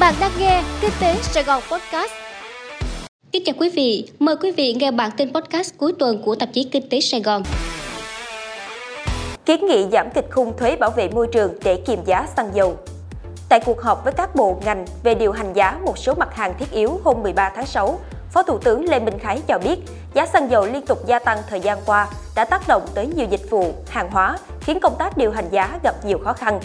Bạn đang nghe Kinh tế Sài Gòn Podcast. Kính chào quý vị, mời quý vị nghe bản tin podcast cuối tuần của tạp chí Kinh tế Sài Gòn. Kiến nghị giảm kịch khung thuế bảo vệ môi trường để kiềm giá xăng dầu. Tại cuộc họp với các bộ ngành về điều hành giá một số mặt hàng thiết yếu hôm 13 tháng 6, Phó Thủ tướng Lê Minh Khái cho biết giá xăng dầu liên tục gia tăng thời gian qua đã tác động tới nhiều dịch vụ, hàng hóa, khiến công tác điều hành giá gặp nhiều khó khăn.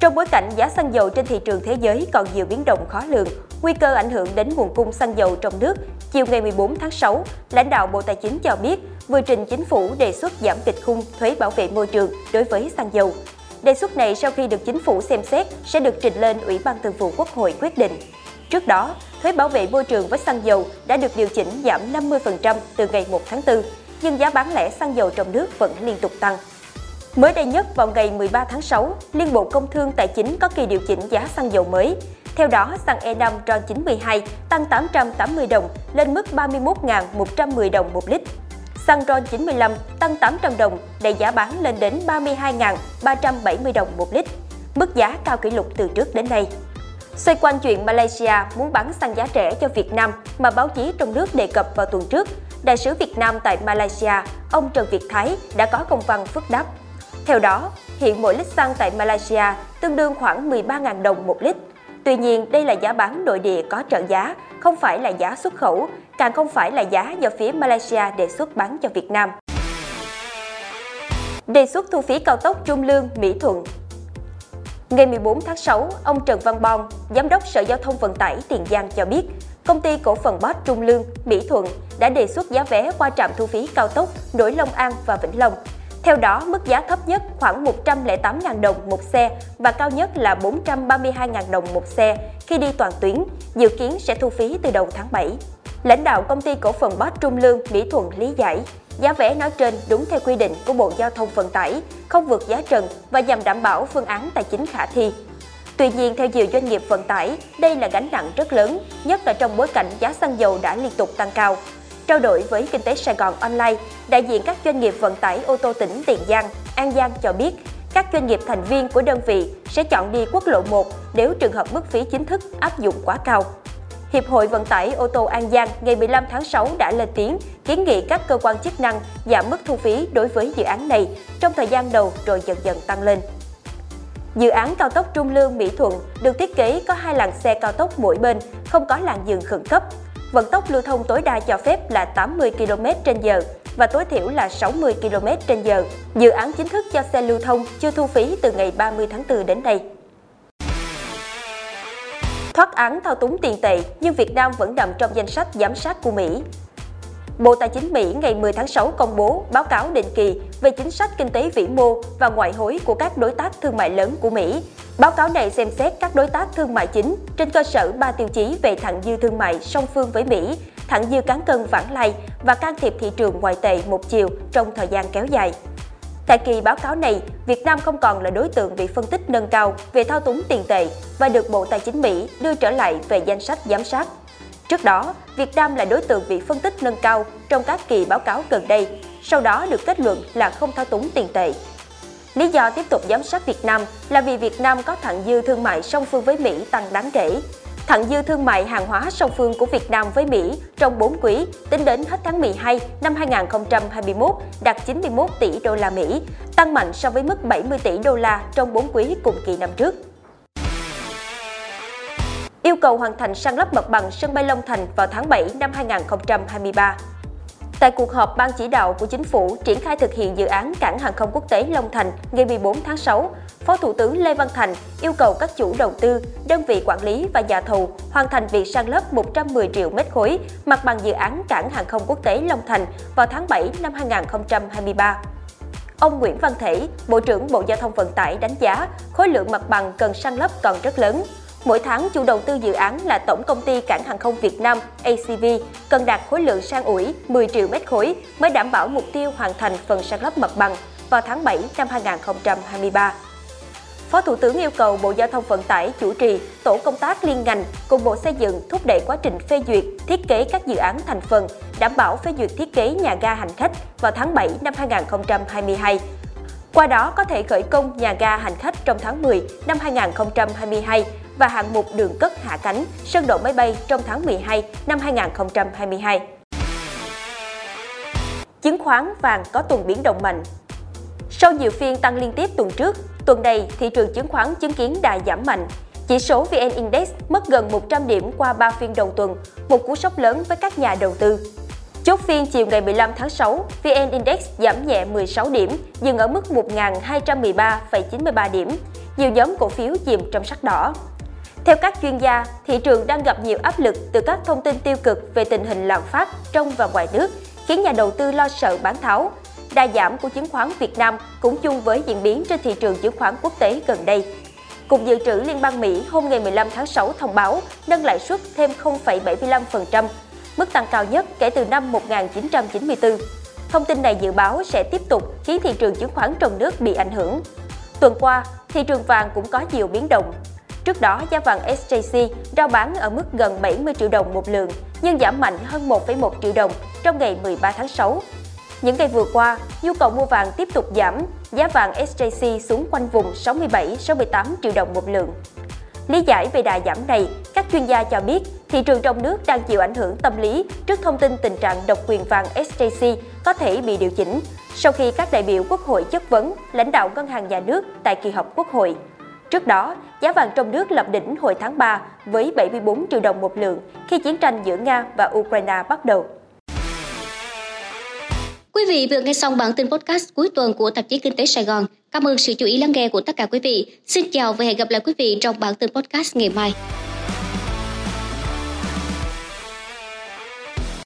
Trong bối cảnh giá xăng dầu trên thị trường thế giới còn nhiều biến động khó lường, nguy cơ ảnh hưởng đến nguồn cung xăng dầu trong nước, chiều ngày 14 tháng 6, lãnh đạo Bộ Tài chính cho biết vừa trình chính phủ đề xuất giảm kịch khung thuế bảo vệ môi trường đối với xăng dầu. Đề xuất này sau khi được chính phủ xem xét sẽ được trình lên Ủy ban Thường vụ Quốc hội quyết định. Trước đó, thuế bảo vệ môi trường với xăng dầu đã được điều chỉnh giảm 50% từ ngày 1 tháng 4, nhưng giá bán lẻ xăng dầu trong nước vẫn liên tục tăng. Mới đây nhất vào ngày 13 tháng 6, Liên Bộ Công Thương Tài chính có kỳ điều chỉnh giá xăng dầu mới. Theo đó, xăng E5 RON 92 tăng 880 đồng lên mức 31.110 đồng một lít. Xăng RON 95 tăng 800 đồng, đẩy giá bán lên đến 32.370 đồng một lít, mức giá cao kỷ lục từ trước đến nay. Xoay quanh chuyện Malaysia muốn bán xăng giá rẻ cho Việt Nam mà báo chí trong nước đề cập vào tuần trước, Đại sứ Việt Nam tại Malaysia, ông Trần Việt Thái đã có công văn phức đáp theo đó, hiện mỗi lít xăng tại Malaysia tương đương khoảng 13.000 đồng một lít. Tuy nhiên, đây là giá bán nội địa có trợ giá, không phải là giá xuất khẩu, càng không phải là giá do phía Malaysia đề xuất bán cho Việt Nam. Đề xuất thu phí cao tốc Trung Lương – Mỹ Thuận Ngày 14 tháng 6, ông Trần Văn Bon, Giám đốc Sở Giao thông Vận tải Tiền Giang cho biết, công ty cổ phần BOT Trung Lương – Mỹ Thuận đã đề xuất giá vé qua trạm thu phí cao tốc nối Long An và Vĩnh Long theo đó, mức giá thấp nhất khoảng 108.000 đồng một xe và cao nhất là 432.000 đồng một xe khi đi toàn tuyến, dự kiến sẽ thu phí từ đầu tháng 7. Lãnh đạo công ty cổ phần Bát Trung Lương Mỹ Thuận lý giải, giá vé nói trên đúng theo quy định của Bộ Giao thông Vận tải, không vượt giá trần và nhằm đảm bảo phương án tài chính khả thi. Tuy nhiên, theo nhiều doanh nghiệp vận tải, đây là gánh nặng rất lớn, nhất là trong bối cảnh giá xăng dầu đã liên tục tăng cao. Trao đổi với Kinh tế Sài Gòn Online, đại diện các doanh nghiệp vận tải ô tô tỉnh Tiền Giang, An Giang cho biết, các doanh nghiệp thành viên của đơn vị sẽ chọn đi quốc lộ 1 nếu trường hợp mức phí chính thức áp dụng quá cao. Hiệp hội Vận tải ô tô An Giang ngày 15 tháng 6 đã lên tiếng kiến nghị các cơ quan chức năng giảm mức thu phí đối với dự án này trong thời gian đầu rồi dần dần tăng lên. Dự án cao tốc Trung Lương Mỹ Thuận được thiết kế có hai làn xe cao tốc mỗi bên, không có làn dừng khẩn cấp, vận tốc lưu thông tối đa cho phép là 80 km/h và tối thiểu là 60 km/h. Dự án chính thức cho xe lưu thông chưa thu phí từ ngày 30 tháng 4 đến nay. Thoát án thao túng tiền tệ, nhưng Việt Nam vẫn nằm trong danh sách giám sát của Mỹ. Bộ Tài chính Mỹ ngày 10 tháng 6 công bố báo cáo định kỳ về chính sách kinh tế vĩ mô và ngoại hối của các đối tác thương mại lớn của Mỹ. Báo cáo này xem xét các đối tác thương mại chính trên cơ sở ba tiêu chí về thặng dư thương mại song phương với Mỹ, thặng dư cán cân vãng lai và can thiệp thị trường ngoại tệ một chiều trong thời gian kéo dài. Tại kỳ báo cáo này, Việt Nam không còn là đối tượng bị phân tích nâng cao về thao túng tiền tệ và được Bộ Tài chính Mỹ đưa trở lại về danh sách giám sát. Trước đó, Việt Nam là đối tượng bị phân tích nâng cao trong các kỳ báo cáo gần đây, sau đó được kết luận là không thao túng tiền tệ. Lý do tiếp tục giám sát Việt Nam là vì Việt Nam có thặng dư thương mại song phương với Mỹ tăng đáng kể. Thặng dư thương mại hàng hóa song phương của Việt Nam với Mỹ trong 4 quý tính đến hết tháng 12 năm 2021 đạt 91 tỷ đô la Mỹ, tăng mạnh so với mức 70 tỷ đô la trong 4 quý cùng kỳ năm trước yêu cầu hoàn thành san lấp mặt bằng sân bay Long Thành vào tháng 7 năm 2023. Tại cuộc họp Ban chỉ đạo của Chính phủ triển khai thực hiện dự án Cảng hàng không quốc tế Long Thành ngày 14 tháng 6, Phó Thủ tướng Lê Văn Thành yêu cầu các chủ đầu tư, đơn vị quản lý và nhà thầu hoàn thành việc san lấp 110 triệu mét khối mặt bằng dự án Cảng hàng không quốc tế Long Thành vào tháng 7 năm 2023. Ông Nguyễn Văn Thể, Bộ trưởng Bộ Giao thông Vận tải đánh giá khối lượng mặt bằng cần san lấp còn rất lớn, Mỗi tháng, chủ đầu tư dự án là Tổng công ty Cảng hàng không Việt Nam ACV cần đạt khối lượng sang ủi 10 triệu mét khối mới đảm bảo mục tiêu hoàn thành phần san lấp mặt bằng vào tháng 7 năm 2023. Phó Thủ tướng yêu cầu Bộ Giao thông Vận tải chủ trì tổ công tác liên ngành cùng Bộ Xây dựng thúc đẩy quá trình phê duyệt, thiết kế các dự án thành phần, đảm bảo phê duyệt thiết kế nhà ga hành khách vào tháng 7 năm 2022 Qua đó có thể khởi công nhà ga hành khách trong tháng 10 năm 2022 và hạng mục đường cất hạ cánh, sân độ máy bay trong tháng 12 năm 2022. Chứng khoán vàng có tuần biến động mạnh. Sau nhiều phiên tăng liên tiếp tuần trước, tuần này thị trường chứng khoán chứng kiến đà giảm mạnh. Chỉ số VN Index mất gần 100 điểm qua 3 phiên đầu tuần, một cú sốc lớn với các nhà đầu tư. Chốt phiên chiều ngày 15 tháng 6, VN Index giảm nhẹ 16 điểm, dừng ở mức 1.213,93 điểm. Nhiều nhóm cổ phiếu chìm trong sắc đỏ. Theo các chuyên gia, thị trường đang gặp nhiều áp lực từ các thông tin tiêu cực về tình hình lạm phát trong và ngoài nước, khiến nhà đầu tư lo sợ bán tháo. Đa giảm của chứng khoán Việt Nam cũng chung với diễn biến trên thị trường chứng khoán quốc tế gần đây. Cục Dự trữ Liên bang Mỹ hôm ngày 15 tháng 6 thông báo nâng lãi suất thêm 0,75%, mức tăng cao nhất kể từ năm 1994. Thông tin này dự báo sẽ tiếp tục khiến thị trường chứng khoán trong nước bị ảnh hưởng. Tuần qua, thị trường vàng cũng có nhiều biến động. Trước đó, giá vàng SJC rao bán ở mức gần 70 triệu đồng một lượng, nhưng giảm mạnh hơn 1,1 triệu đồng trong ngày 13 tháng 6. Những ngày vừa qua, nhu cầu mua vàng tiếp tục giảm, giá vàng SJC xuống quanh vùng 67-68 triệu đồng một lượng. Lý giải về đà giảm này, các chuyên gia cho biết thị trường trong nước đang chịu ảnh hưởng tâm lý trước thông tin tình trạng độc quyền vàng SJC có thể bị điều chỉnh sau khi các đại biểu Quốc hội chất vấn lãnh đạo ngân hàng nhà nước tại kỳ họp Quốc hội. Trước đó, giá vàng trong nước lập đỉnh hồi tháng 3 với 74 triệu đồng một lượng khi chiến tranh giữa Nga và Ukraine bắt đầu. Quý vị vừa nghe xong bản tin podcast cuối tuần của tạp chí Kinh tế Sài Gòn. Cảm ơn sự chú ý lắng nghe của tất cả quý vị. Xin chào và hẹn gặp lại quý vị trong bản tin podcast ngày mai.